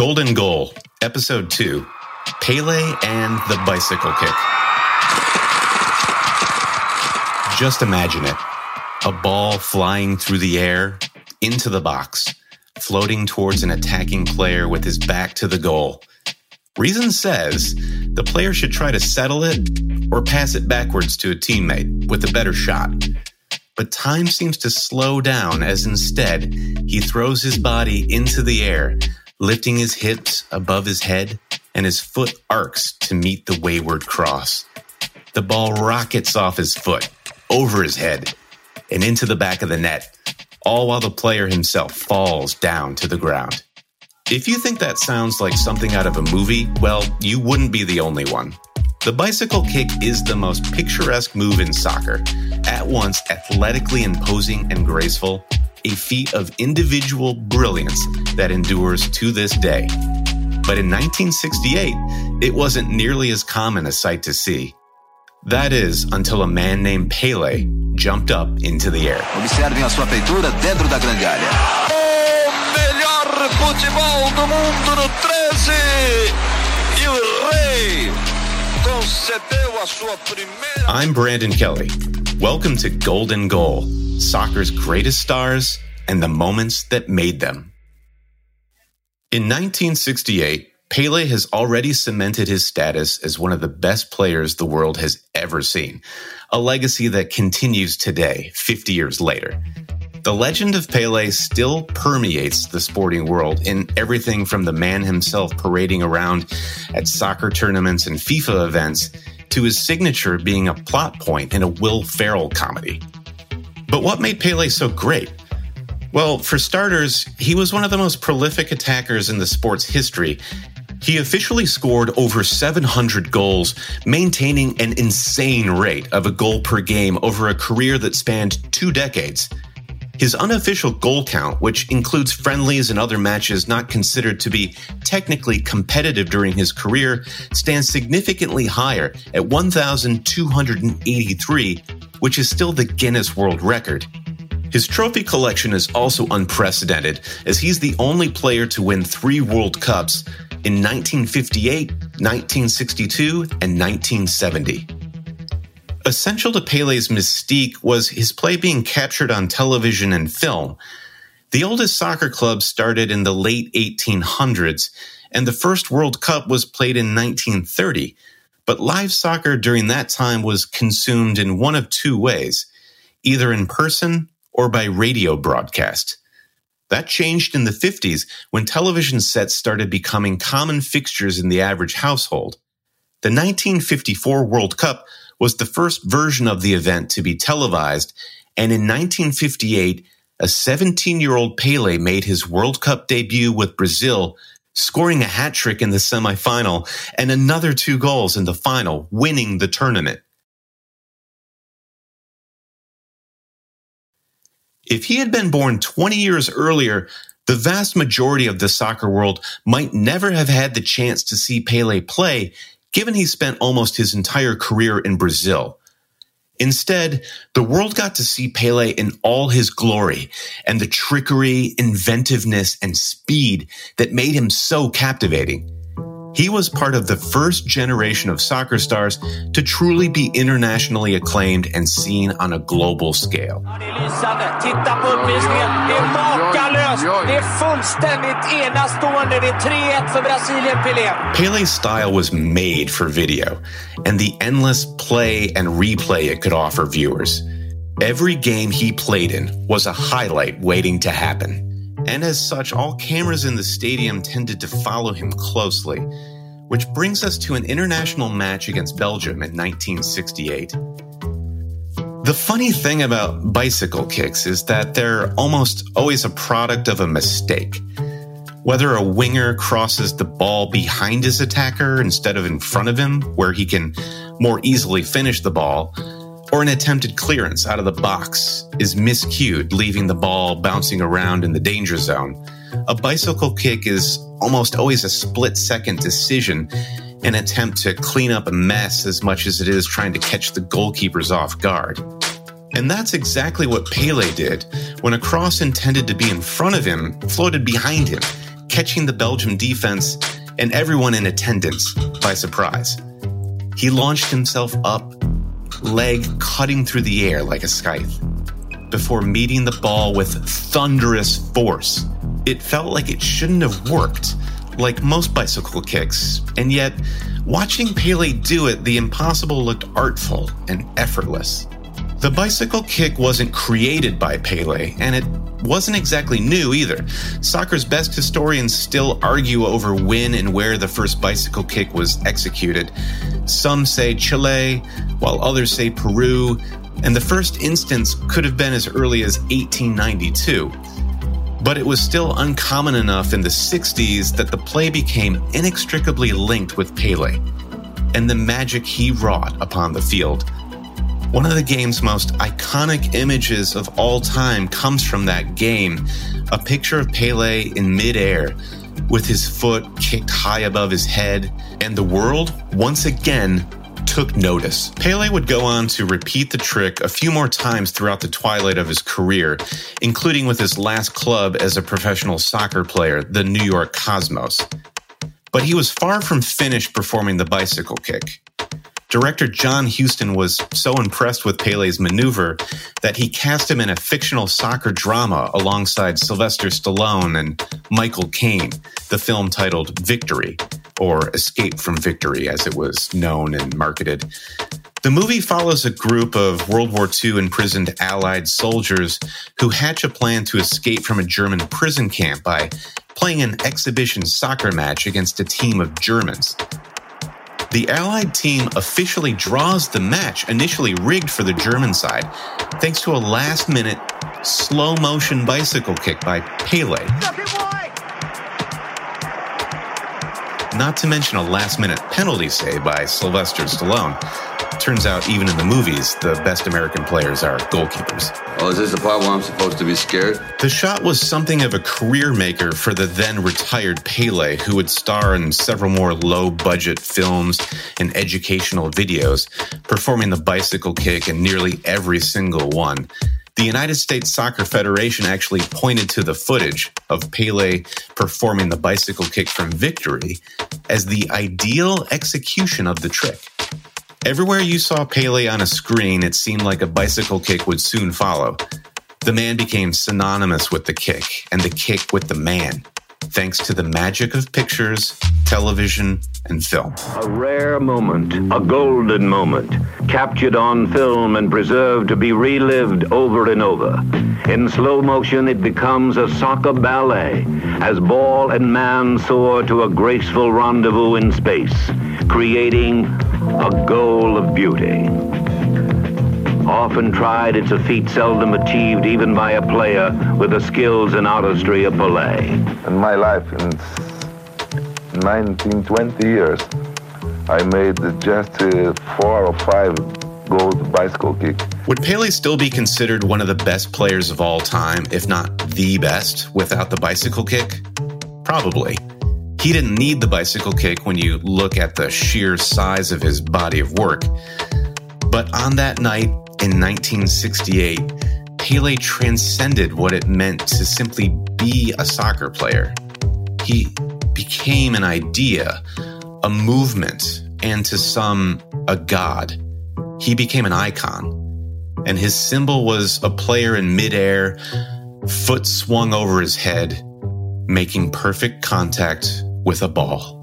Golden Goal, Episode 2 Pele and the Bicycle Kick. Just imagine it a ball flying through the air into the box, floating towards an attacking player with his back to the goal. Reason says the player should try to settle it or pass it backwards to a teammate with a better shot. But time seems to slow down as instead he throws his body into the air, lifting his hips above his head and his foot arcs to meet the wayward cross. The ball rockets off his foot, over his head, and into the back of the net, all while the player himself falls down to the ground. If you think that sounds like something out of a movie, well, you wouldn't be the only one. The bicycle kick is the most picturesque move in soccer, at once athletically imposing and graceful, a feat of individual brilliance that endures to this day. But in 1968, it wasn't nearly as common a sight to see. That is until a man named Pele jumped up into the air. Observem a sua feitura dentro da grande área. O melhor futebol do mundo no 13. E o Rei concedeu a sua primeira. I'm Brandon Kelly. Welcome to Golden Goal, soccer's greatest stars and the moments that made them. In 1968, Pele has already cemented his status as one of the best players the world has ever seen, a legacy that continues today, 50 years later. The legend of Pele still permeates the sporting world in everything from the man himself parading around at soccer tournaments and FIFA events to his signature being a plot point in a Will Ferrell comedy. But what made Pele so great? Well, for starters, he was one of the most prolific attackers in the sport's history he officially scored over 700 goals, maintaining an insane rate of a goal per game over a career that spanned two decades. His unofficial goal count, which includes friendlies and other matches not considered to be technically competitive during his career, stands significantly higher at 1,283, which is still the Guinness World Record. His trophy collection is also unprecedented, as he's the only player to win three World Cups in 1958, 1962, and 1970. Essential to Pele's mystique was his play being captured on television and film. The oldest soccer club started in the late 1800s, and the first World Cup was played in 1930. But live soccer during that time was consumed in one of two ways either in person or by radio broadcast. That changed in the 50s when television sets started becoming common fixtures in the average household. The 1954 World Cup was the first version of the event to be televised, and in 1958, a 17 year old Pele made his World Cup debut with Brazil, scoring a hat trick in the semifinal and another two goals in the final, winning the tournament. If he had been born 20 years earlier, the vast majority of the soccer world might never have had the chance to see Pele play, given he spent almost his entire career in Brazil. Instead, the world got to see Pele in all his glory and the trickery, inventiveness, and speed that made him so captivating. He was part of the first generation of soccer stars to truly be internationally acclaimed and seen on a global scale. Pele's style was made for video and the endless play and replay it could offer viewers. Every game he played in was a highlight waiting to happen and as such, all cameras in the stadium tended to follow him closely, which brings us to an international match against Belgium in 1968. The funny thing about bicycle kicks is that they're almost always a product of a mistake. Whether a winger crosses the ball behind his attacker instead of in front of him, where he can more easily finish the ball, or an attempted clearance out of the box is miscued, leaving the ball bouncing around in the danger zone. A bicycle kick is almost always a split second decision, an attempt to clean up a mess as much as it is trying to catch the goalkeepers off guard. And that's exactly what Pele did when a cross intended to be in front of him floated behind him, catching the Belgium defense and everyone in attendance by surprise. He launched himself up, leg cutting through the air like a scythe, before meeting the ball with thunderous force. It felt like it shouldn't have worked, like most bicycle kicks, and yet, watching Pele do it, the impossible looked artful and effortless. The bicycle kick wasn't created by Pele, and it wasn't exactly new either. Soccer's best historians still argue over when and where the first bicycle kick was executed. Some say Chile, while others say Peru, and the first instance could have been as early as 1892. But it was still uncommon enough in the 60s that the play became inextricably linked with Pele and the magic he wrought upon the field. One of the game's most iconic images of all time comes from that game a picture of Pele in midair with his foot kicked high above his head, and the world once again took notice. Pele would go on to repeat the trick a few more times throughout the twilight of his career, including with his last club as a professional soccer player, the New York Cosmos. But he was far from finished performing the bicycle kick. Director John Huston was so impressed with Pele's maneuver that he cast him in a fictional soccer drama alongside Sylvester Stallone and Michael Caine, the film titled Victory, or Escape from Victory as it was known and marketed. The movie follows a group of World War II imprisoned Allied soldiers who hatch a plan to escape from a German prison camp by playing an exhibition soccer match against a team of Germans. The Allied team officially draws the match, initially rigged for the German side, thanks to a last minute slow motion bicycle kick by Pele. Not to mention a last minute penalty save by Sylvester Stallone. Turns out, even in the movies, the best American players are goalkeepers. Oh, is this the part where I'm supposed to be scared? The shot was something of a career maker for the then retired Pele, who would star in several more low budget films and educational videos, performing the bicycle kick in nearly every single one. The United States Soccer Federation actually pointed to the footage of Pele performing the bicycle kick from victory as the ideal execution of the trick. Everywhere you saw Pele on a screen, it seemed like a bicycle kick would soon follow. The man became synonymous with the kick, and the kick with the man, thanks to the magic of pictures, television, and film. A rare moment, a golden moment, captured on film and preserved to be relived over and over. In slow motion, it becomes a soccer ballet as ball and man soar to a graceful rendezvous in space, creating a goal of beauty. Often tried, it's a feat seldom achieved even by a player with the skills and artistry of Pelé. In my life, in 19, 20 years, I made just uh, four or five gold bicycle kick. Would Pele still be considered one of the best players of all time, if not the best, without the bicycle kick? Probably. He didn't need the bicycle kick when you look at the sheer size of his body of work. But on that night in 1968, Pele transcended what it meant to simply be a soccer player. He became an idea, a movement, and to some, a god. He became an icon. And his symbol was a player in midair, foot swung over his head, making perfect contact with a ball.